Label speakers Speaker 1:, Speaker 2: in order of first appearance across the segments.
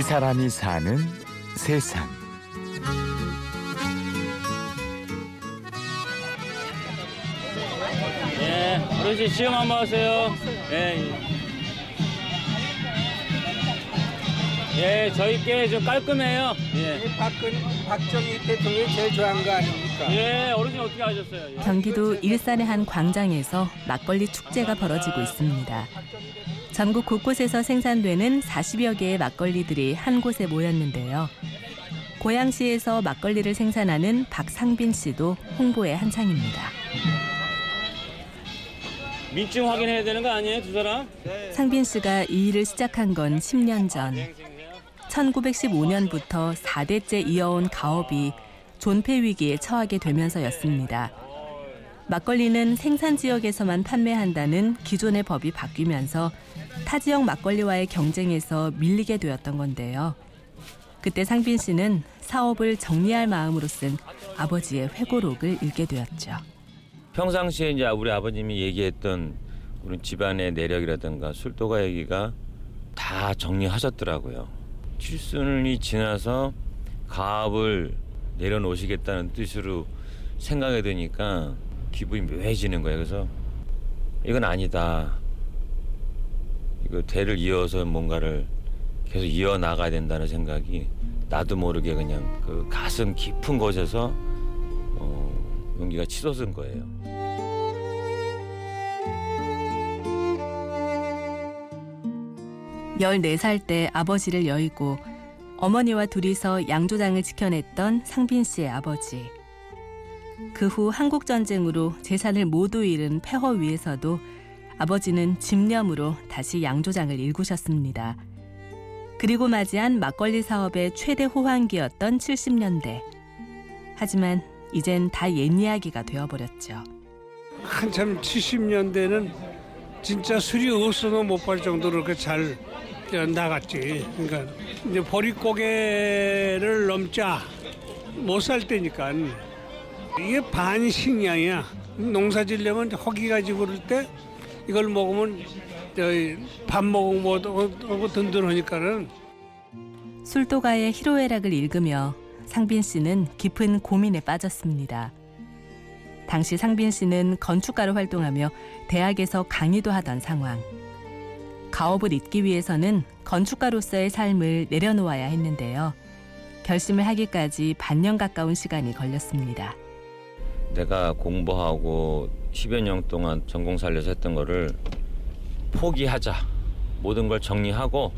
Speaker 1: 이 사람이 사는 세상.
Speaker 2: 예, 어르신 시험 한번 하세요. 예. 예, 저희 께좀 깔끔해요. 예.
Speaker 3: 박근 박정희 대통령이 제일 좋아하는 거 아닙니까?
Speaker 2: 예, 어르신 어떻게 하셨어요? 예.
Speaker 4: 경기도 일산의 한 광장에서 막걸리 축제가 벌어지고 있습니다. 전국 곳곳에서 생산되는 40여 개의 막걸리들이 한 곳에 모였는데요. 고양시에서 막걸리를 생산하는 박상빈 씨도 홍보에 한창입니다.
Speaker 2: 민증 확인해야 되는 거 아니에요, 두 사람?
Speaker 4: 상빈 씨가 이 일을 시작한 건 10년 전. 1915년부터 4대째 이어온 가업이 존폐 위기에 처하게 되면서였습니다. 막걸리는 생산 지역에서만 판매한다는 기존의 법이 바뀌면서 타 지역 막걸리와의 경쟁에서 밀리게 되었던 건데요. 그때 상빈 씨는 사업을 정리할 마음으로 쓴 아버지의 회고록을 읽게 되었죠.
Speaker 5: 평상시에 이제 우리 아버님이 얘기했던 우리 집안의 내력이라든가 술도가 얘기가 다 정리하셨더라고요. 칠순이 지나서 가업을 내려놓으시겠다는 뜻으로 생각이 드니까 기분이 묘해지는 거예요. 그래서 이건 아니다. 이거 대를 이어서 뭔가를 계속 이어 나가야 된다는 생각이 나도 모르게 그냥 그 가슴 깊은 곳에서 어, 용기가 치솟은 거예요.
Speaker 4: 열네 살 때 아버지를 여의고 어머니와 둘이서 양조장을 지켜냈던 상빈 씨의 아버지. 그 후 한국 전쟁으로 재산을 모두 잃은 폐허 위에서도 아버지는 집념으로 다시 양조장을 일구셨습니다. 그리고 맞이한 막걸리 사업의 최대 호황기였던 70년대. 하지만 이젠 다 옛 이야기가 되어버렸죠.
Speaker 3: 한참 70년대는 진짜 술이 없어도 못 팔 정도로 그렇게 잘 나갔지. 그러니까 이제 보릿고개를 넘자 못 살 때니까 이게 반식량이야. 농사 지려면 허기 가지고 그럴 때 이걸 먹으면 밥 먹으면 든든하니까는
Speaker 4: 술도가의 희로애락을 읽으며 상빈 씨는 깊은 고민에 빠졌습니다. 당시 상빈 씨는 건축가로 활동하며 대학에서 강의도 하던 상황. 가업을 잇기 위해서는 건축가로서의 삶을 내려놓아야 했는데요. 결심을 하기까지 반년 가까운 시간이 걸렸습니다.
Speaker 5: 내가 공부하고 10여 년 동안 전공 살려서 했던 거를 포기하자. 모든 걸 정리하고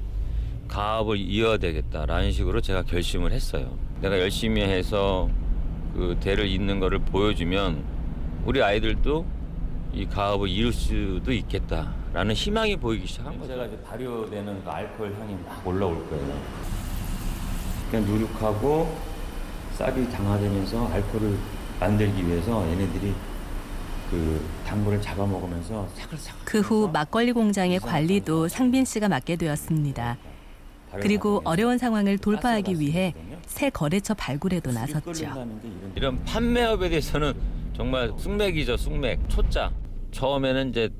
Speaker 5: 가업을 이어야 되겠다라는 식으로 제가 결심을 했어요. 내가 열심히 해서 그 대를 잇는 거를 보여주면 우리 아이들도 이 가업을 이룰 수도 있겠다라는 희망이 보이기 시작한 거죠. 제가 이제 발효되는 그 알코올 향이 막 올라올 거예요. 그냥 누룩하고 쌀이 당화되면서 알코올을 만들기 위해서 얘네들이 그 당분을 잡아먹으면서 사글사글.
Speaker 4: 그 후 막걸리 공장의 관리도 상빈 씨가 맡게 되었습니다. 그리고 어려운 상황을 돌파하기 위해 새 거래처 발굴에도 나섰죠.
Speaker 5: 이런 판매업에 대해서는 정말 숙맥이죠, 숙맥. 초짜. 처음에는 이제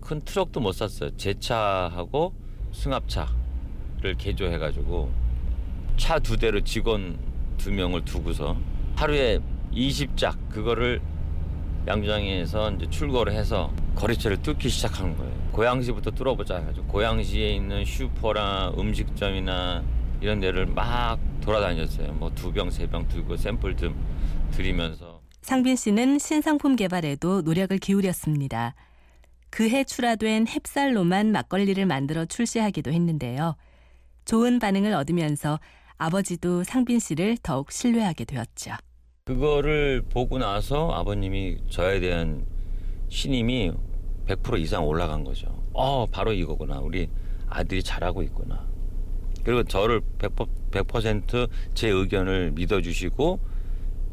Speaker 5: 큰 트럭도 못 샀어요. 제 차하고 승합차를 개조해가지고 차 두 대로 직원 두 명을 두고서 하루에 20작 그거를 양조장에서 이제 출고를 해서 거래처를 뚫기 시작하는 거예요. 고양시부터 뚫어보자 해가지고 고양시에 있는 슈퍼나 음식점이나 이런 데를 막 돌아다녔어요. 뭐 두 병, 세 병 들고 샘플 좀 드리면서.
Speaker 4: 상빈 씨는 신상품 개발에도 노력을 기울였습니다. 그해 출하된 햅쌀로만 막걸리를 만들어 출시하기도 했는데요. 좋은 반응을 얻으면서 아버지도 상빈 씨를 더욱 신뢰하게 되었죠.
Speaker 5: 그거를 보고 나서 아버님이 저에 대한 신임이 100% 이상 올라간 거죠. 어, 바로 이거구나. 우리 아들이 잘하고 있구나. 그리고 저를 100%제 의견을 믿어주시고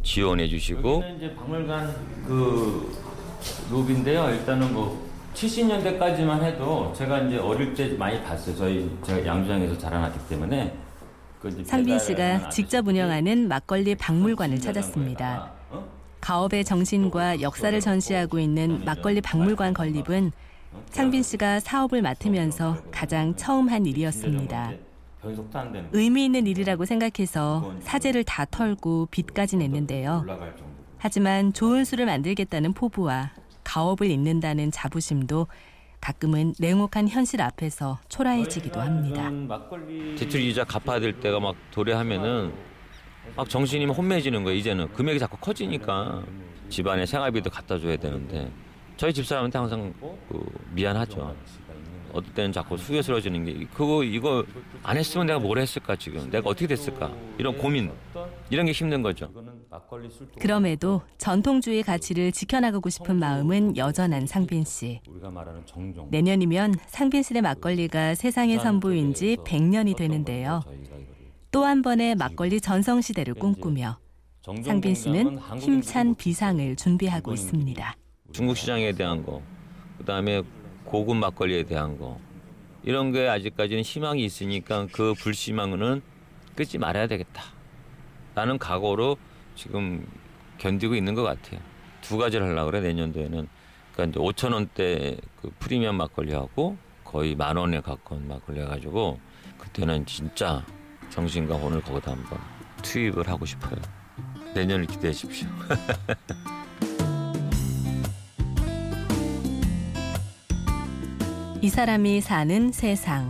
Speaker 5: 지원해 주시고. 이제 박물관 그 룹인데요. 일단은 뭐 70년대까지만 해도 제가 이제 어릴 때 많이 봤어요. 저희 제가 양주장에서 자라났기 때문에.
Speaker 4: 상빈 씨가 직접 운영하는 막걸리 박물관을 찾았습니다. 가업의 정신과 역사를 전시하고 있는 막걸리 박물관 건립은 상빈 씨가 사업을 맡으면서 가장 처음 한 일이었습니다.
Speaker 5: 되는
Speaker 4: 의미 있는 일이라고 생각해서 사재를 다 털고 빚까지 냈는데요. 하지만 좋은 술을 만들겠다는 포부와 가업을 잇는다는 자부심도 가끔은 냉혹한 현실 앞에서 초라해지기도 합니다.
Speaker 5: 대출 이자 갚아야 될 때가 막 도래하면은 막 정신이 막 혼미해지는 거예요. 이제는 금액이 자꾸 커지니까 집안에 생활비도 갖다 줘야 되는데 저희 집사람한테 항상 그 미안하죠. 어떨 때는 자꾸 수요스러워지는 게 그거 이거 안 했으면 내가 뭘 했을까 지금 내가 어떻게 됐을까 이런 고민 이런 게 힘든 거죠.
Speaker 4: 그럼에도 전통주의 가치를 지켜나가고 싶은 마음은 여전한 상빈 씨.
Speaker 5: 우리가 말하는 정종
Speaker 4: 내년이면 상빈 씨의 막걸리가 세상에 선보인 지 100년이 되는데요. 또 한 번의 막걸리 전성 시대를 꿈꾸며 상빈 씨는 힘찬 비상을 준비하고 있습니다.
Speaker 5: 중국 시장에 대한 거, 그다음에 고급 막걸리에 대한 거 이런 게 아직까지는 희망이 있으니까 그 불희망은 끊지 말아야 되겠다. 라는 각오로 지금 견디고 있는 것 같아요. 두 가지를 하려고 그래 내년도에는 그러니까 이제 5천 원대 그 프리미엄 막걸리하고 거의 만 원에 가까운 막걸리 해가지고 그때는 진짜 정신과 혼을 거기다 한번 투입을 하고 싶어요. 내년을 기대해 주십시오.
Speaker 4: 이 사람이 사는 세상.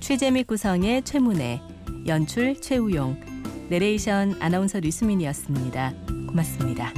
Speaker 4: 취재 및 구성의 최문혜, 연출 최우용, 내레이션 아나운서 류수민이었습니다. 고맙습니다.